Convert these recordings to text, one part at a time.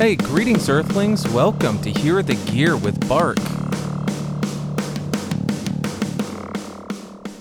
Hey, greetings, Earthlings. Welcome to Hear the Gear with Bark.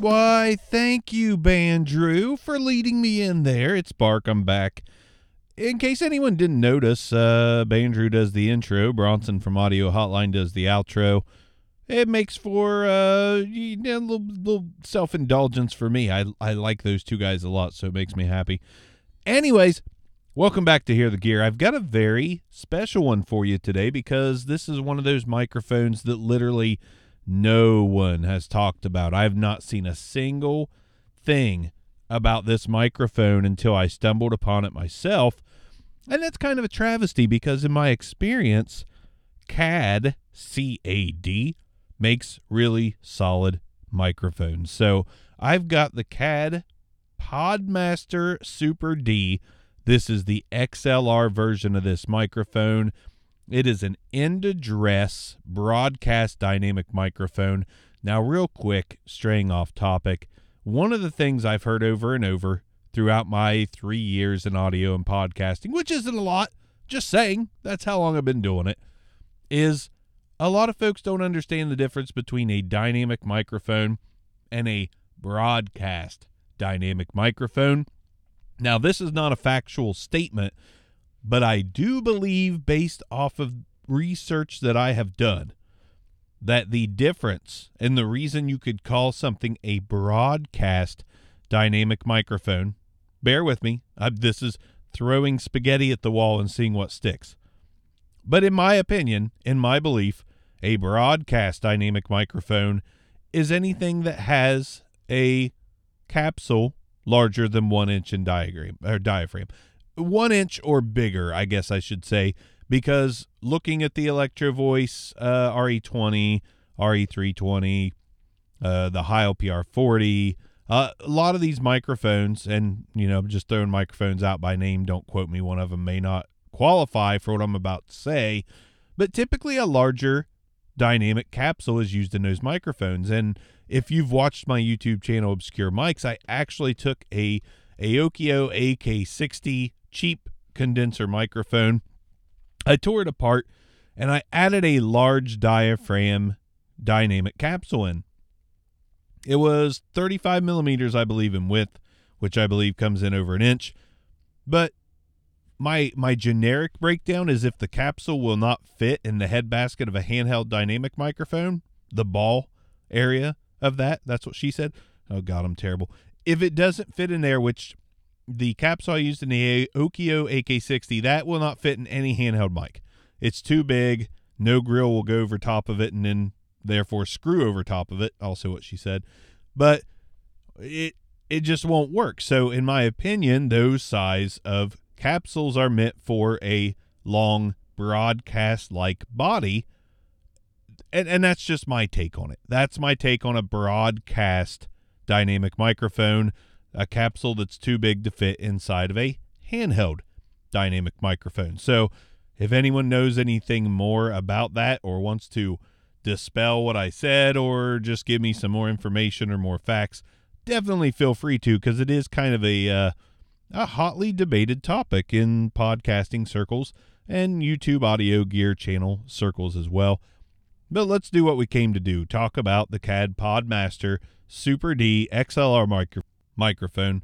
Why, thank you, Bandrew, for leading me in there. It's Bark. I'm back. In case anyone didn't notice, uh, Bandrew does the intro. Bronson from Audio Hotline does the outro. It makes for uh, you know, a little, little self indulgence for me. I, I like those two guys a lot, so it makes me happy. Anyways, welcome back to Hear the Gear. I've got a very special one for you today because this is one of those microphones that literally no one has talked about. I have not seen a single thing about this microphone until I stumbled upon it myself. And that's kind of a travesty because, in my experience, CAD, C A D, makes really solid microphones. So I've got the CAD Podmaster Super D. This is the XLR version of this microphone. It is an end address broadcast dynamic microphone. Now, real quick, straying off topic, one of the things I've heard over and over throughout my three years in audio and podcasting, which isn't a lot, just saying, that's how long I've been doing it, is a lot of folks don't understand the difference between a dynamic microphone and a broadcast dynamic microphone. Now, this is not a factual statement, but I do believe, based off of research that I have done, that the difference and the reason you could call something a broadcast dynamic microphone, bear with me, I, this is throwing spaghetti at the wall and seeing what sticks. But in my opinion, in my belief, a broadcast dynamic microphone is anything that has a capsule larger than one inch in diagram or diaphragm, one inch or bigger, I guess I should say, because looking at the Electro Voice uh, RE20, RE320, uh, the Heil PR40, uh, a lot of these microphones, and you know, just throwing microphones out by name, don't quote me. One of them may not qualify for what I'm about to say, but typically a larger dynamic capsule is used in those microphones. And if you've watched my YouTube channel, Obscure Mics, I actually took a Aokio AK60 cheap condenser microphone. I tore it apart and I added a large diaphragm dynamic capsule in. It was 35 millimeters, I believe, in width, which I believe comes in over an inch. But my my generic breakdown is if the capsule will not fit in the head basket of a handheld dynamic microphone, the ball area of that, that's what she said. Oh god, I'm terrible. If it doesn't fit in there, which the capsule I used in the Okio AK60, that will not fit in any handheld mic. It's too big. No grill will go over top of it and then therefore screw over top of it, also what she said. But it it just won't work. So in my opinion, those size of capsules are meant for a long broadcast like body. And and that's just my take on it. That's my take on a broadcast dynamic microphone, a capsule that's too big to fit inside of a handheld dynamic microphone. So if anyone knows anything more about that or wants to dispel what I said or just give me some more information or more facts, definitely feel free to because it is kind of a uh, a hotly debated topic in podcasting circles and YouTube audio gear channel circles as well. But let's do what we came to do talk about the CAD Podmaster Super D XLR micro- microphone.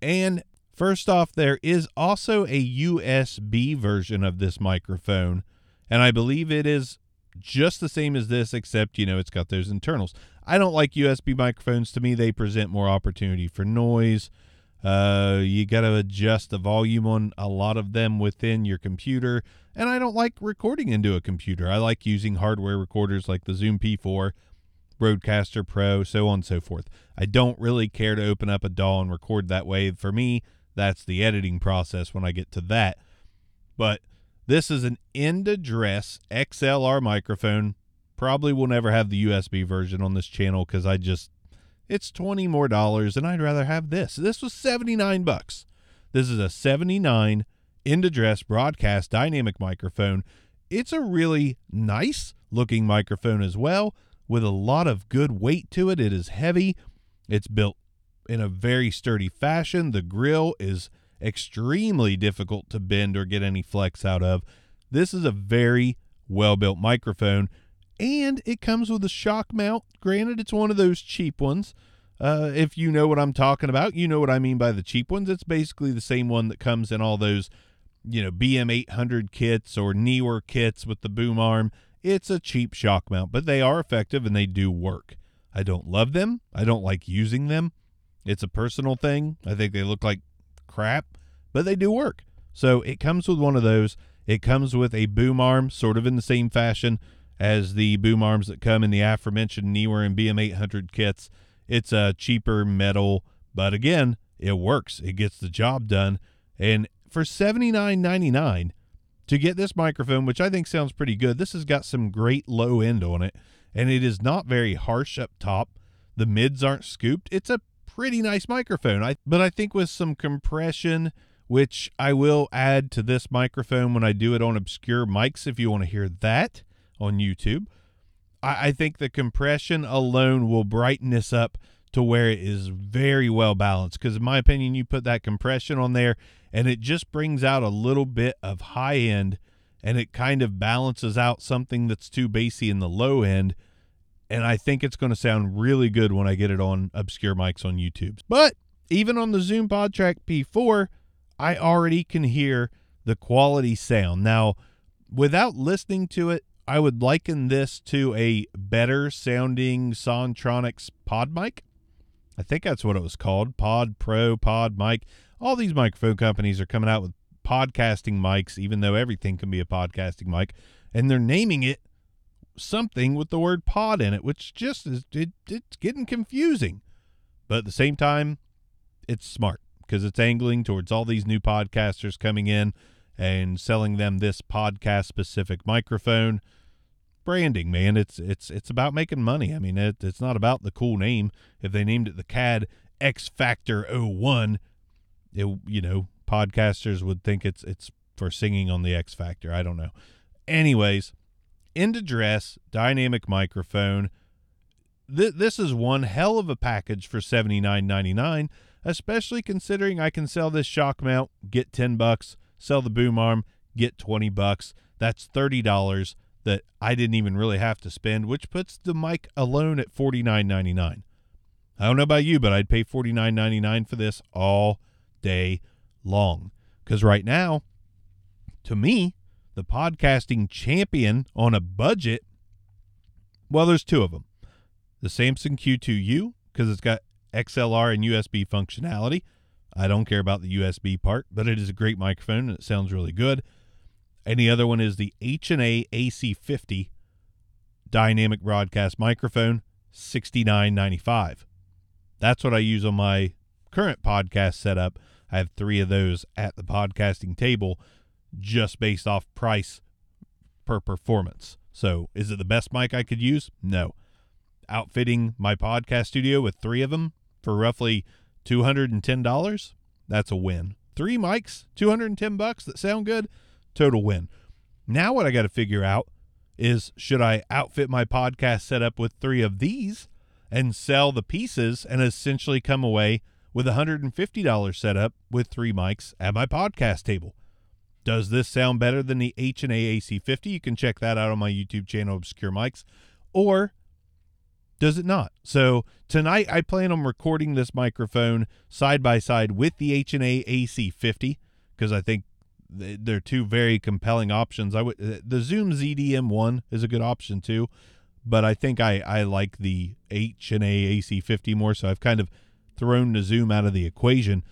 And first off, there is also a USB version of this microphone. And I believe it is just the same as this, except, you know, it's got those internals. I don't like USB microphones. To me, they present more opportunity for noise. Uh, you got to adjust the volume on a lot of them within your computer. And I don't like recording into a computer. I like using hardware recorders like the Zoom P4, Rodecaster Pro, so on and so forth. I don't really care to open up a DAW and record that way. For me, that's the editing process when I get to that. But this is an end address XLR microphone. Probably will never have the USB version on this channel because I just it's 20 more dollars and I'd rather have this. This was 79 bucks. This is a 79 end address broadcast dynamic microphone. It's a really nice looking microphone as well with a lot of good weight to it. It is heavy. It's built in a very sturdy fashion. The grill is extremely difficult to bend or get any flex out of. This is a very well built microphone, and it comes with a shock mount. Granted, it's one of those cheap ones. Uh, if you know what I'm talking about, you know what I mean by the cheap ones. It's basically the same one that comes in all those, you know, BM800 kits or Neewer kits with the boom arm. It's a cheap shock mount, but they are effective and they do work. I don't love them. I don't like using them. It's a personal thing. I think they look like crap, but they do work. So it comes with one of those. It comes with a boom arm, sort of in the same fashion as the boom arms that come in the aforementioned Neewer and BM800 kits. It's a cheaper metal, but again, it works. It gets the job done. And for $79.99 to get this microphone, which I think sounds pretty good, this has got some great low end on it, and it is not very harsh up top. The mids aren't scooped. It's a pretty nice microphone. I but I think with some compression, which I will add to this microphone when I do it on obscure mics if you want to hear that on YouTube. I, I think the compression alone will brighten this up to where it is very well balanced. Because in my opinion, you put that compression on there and it just brings out a little bit of high end and it kind of balances out something that's too bassy in the low end. And I think it's going to sound really good when I get it on obscure mics on YouTube. But even on the Zoom PodTrak P4, I already can hear the quality sound. Now, without listening to it, I would liken this to a better sounding Sontronics pod mic. I think that's what it was called Pod Pro, Pod Mic. All these microphone companies are coming out with podcasting mics, even though everything can be a podcasting mic, and they're naming it something with the word pod in it, which just is it, it's getting confusing. But at the same time, it's smart because it's angling towards all these new podcasters coming in and selling them this podcast specific microphone branding, man. It's it's it's about making money. I mean, it, it's not about the cool name. If they named it the CAD X Factor 01, it, you know, podcasters would think it's it's for singing on the X Factor. I don't know. Anyways, end address, dynamic microphone. Th- this is one hell of a package for seventy nine ninety nine, especially considering I can sell this shock mount, get ten bucks, sell the boom arm, get twenty bucks. That's thirty dollars that I didn't even really have to spend, which puts the mic alone at forty nine ninety nine. I don't know about you, but I'd pay forty nine ninety nine for this all day long. Because right now, to me, the podcasting champion on a budget, well, there's two of them. The Samson Q2U, because it's got XLR and USB functionality. I don't care about the USB part, but it is a great microphone and it sounds really good. And the other one is the H&A AC50 dynamic broadcast microphone, 69.95. That's what I use on my current podcast setup. I have 3 of those at the podcasting table just based off price per performance. So, is it the best mic I could use? No. Outfitting my podcast studio with 3 of them for roughly $210, that's a win. 3 mics, 210 bucks that sound good total win. Now, what I got to figure out is should I outfit my podcast setup with three of these and sell the pieces and essentially come away with a $150 setup with three mics at my podcast table? Does this sound better than the H&A AC50? You can check that out on my YouTube channel, Obscure Mics. Or does it not? So tonight I plan on recording this microphone side by side with the H&A AC50 because I think they're two very compelling options. I would uh, the Zoom ZDM one is a good option too, but I think I I like the H and A AC50 more. So I've kind of thrown the Zoom out of the equation.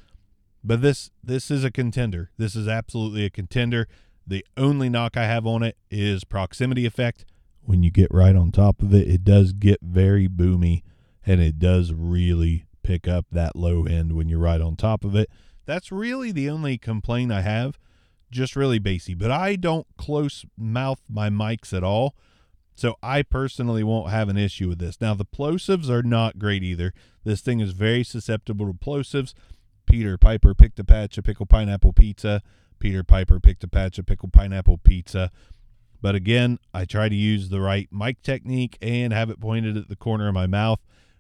But this this is a contender. This is absolutely a contender. The only knock I have on it is proximity effect. When you get right on top of it, it does get very boomy and it does really pick up that low end when you're right on top of it. That's really the only complaint I have just really bassy. But I don't close mouth my mics at all. So I personally won't have an issue with this. Now the plosives are not great either. This thing is very susceptible to plosives. Peter Piper picked a patch of pickled pineapple pizza. Peter Piper picked a patch of pickled pineapple pizza. But again, I try to use the right mic technique and have it pointed at the corner of my mouth.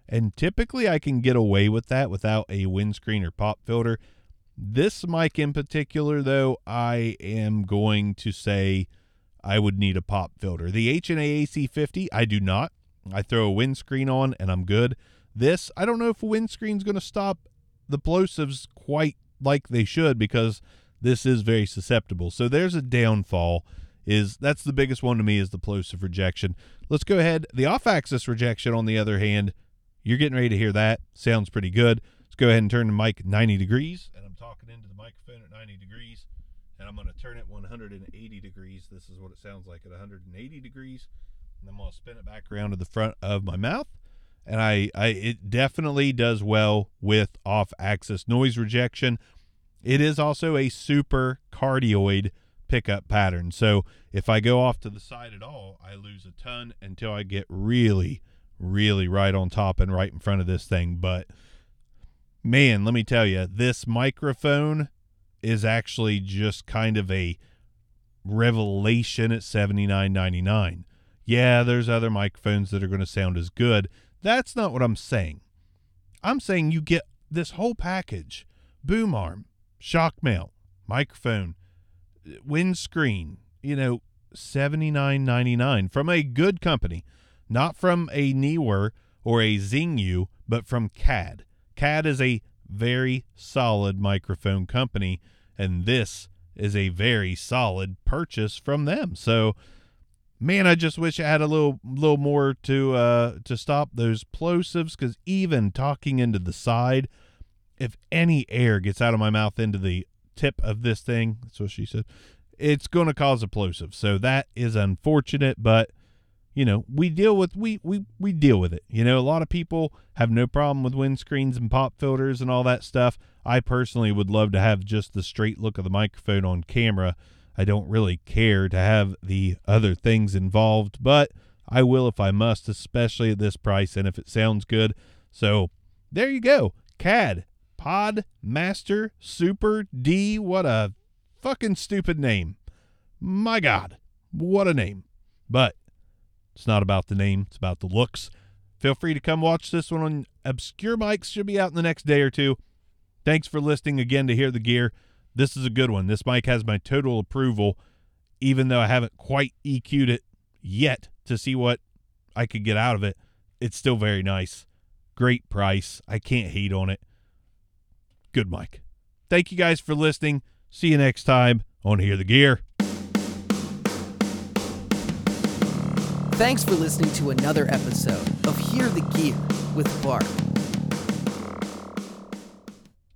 And typically I can get away with that without a windscreen or pop filter. This mic in particular, though, I am going to say I would need a pop filter. The H&A AC50, I do not. I throw a windscreen on and I'm good. This, I don't know if a windscreen's going to stop the plosives quite like they should because this is very susceptible. So there's a downfall is that's the biggest one to me is the plosive rejection. Let's go ahead. The off-axis rejection on the other hand, you're getting ready to hear that. Sounds pretty good. Let's go ahead and turn the mic 90 degrees and talking into the microphone at 90 degrees and I'm going to turn it 180 degrees. This is what it sounds like at 180 degrees. And I'm going to spin it back around to the front of my mouth. And I, I it definitely does well with off axis noise rejection. It is also a super cardioid pickup pattern. So if I go off to the side at all, I lose a ton until I get really, really right on top and right in front of this thing. But man, let me tell you, this microphone is actually just kind of a revelation at 79.99. Yeah, there's other microphones that are going to sound as good. That's not what I'm saying. I'm saying you get this whole package. Boom arm, shock mount, microphone, windscreen, you know, 79.99 from a good company, not from a Neewer or a Zingyou, but from CAD. CAD is a very solid microphone company, and this is a very solid purchase from them. So, man, I just wish I had a little little more to uh, to stop those plosives because even talking into the side, if any air gets out of my mouth into the tip of this thing, that's what she said, it's going to cause a plosive. So that is unfortunate, but you know, we deal with we we we deal with it. You know, a lot of people have no problem with windscreens and pop filters and all that stuff. I personally would love to have just the straight look of the microphone on camera. I don't really care to have the other things involved, but I will if I must, especially at this price and if it sounds good. So, there you go. CAD Pod Master Super D. What a fucking stupid name. My God, what a name. But it's not about the name, it's about the looks. Feel free to come watch this one on Obscure Mics. Should be out in the next day or two. Thanks for listening again to Hear the Gear. This is a good one. This mic has my total approval, even though I haven't quite EQ'd it yet to see what I could get out of it. It's still very nice. Great price. I can't hate on it. Good mic. Thank you guys for listening. See you next time on Hear the Gear. Thanks for listening to another episode of Hear the Gear with Bark.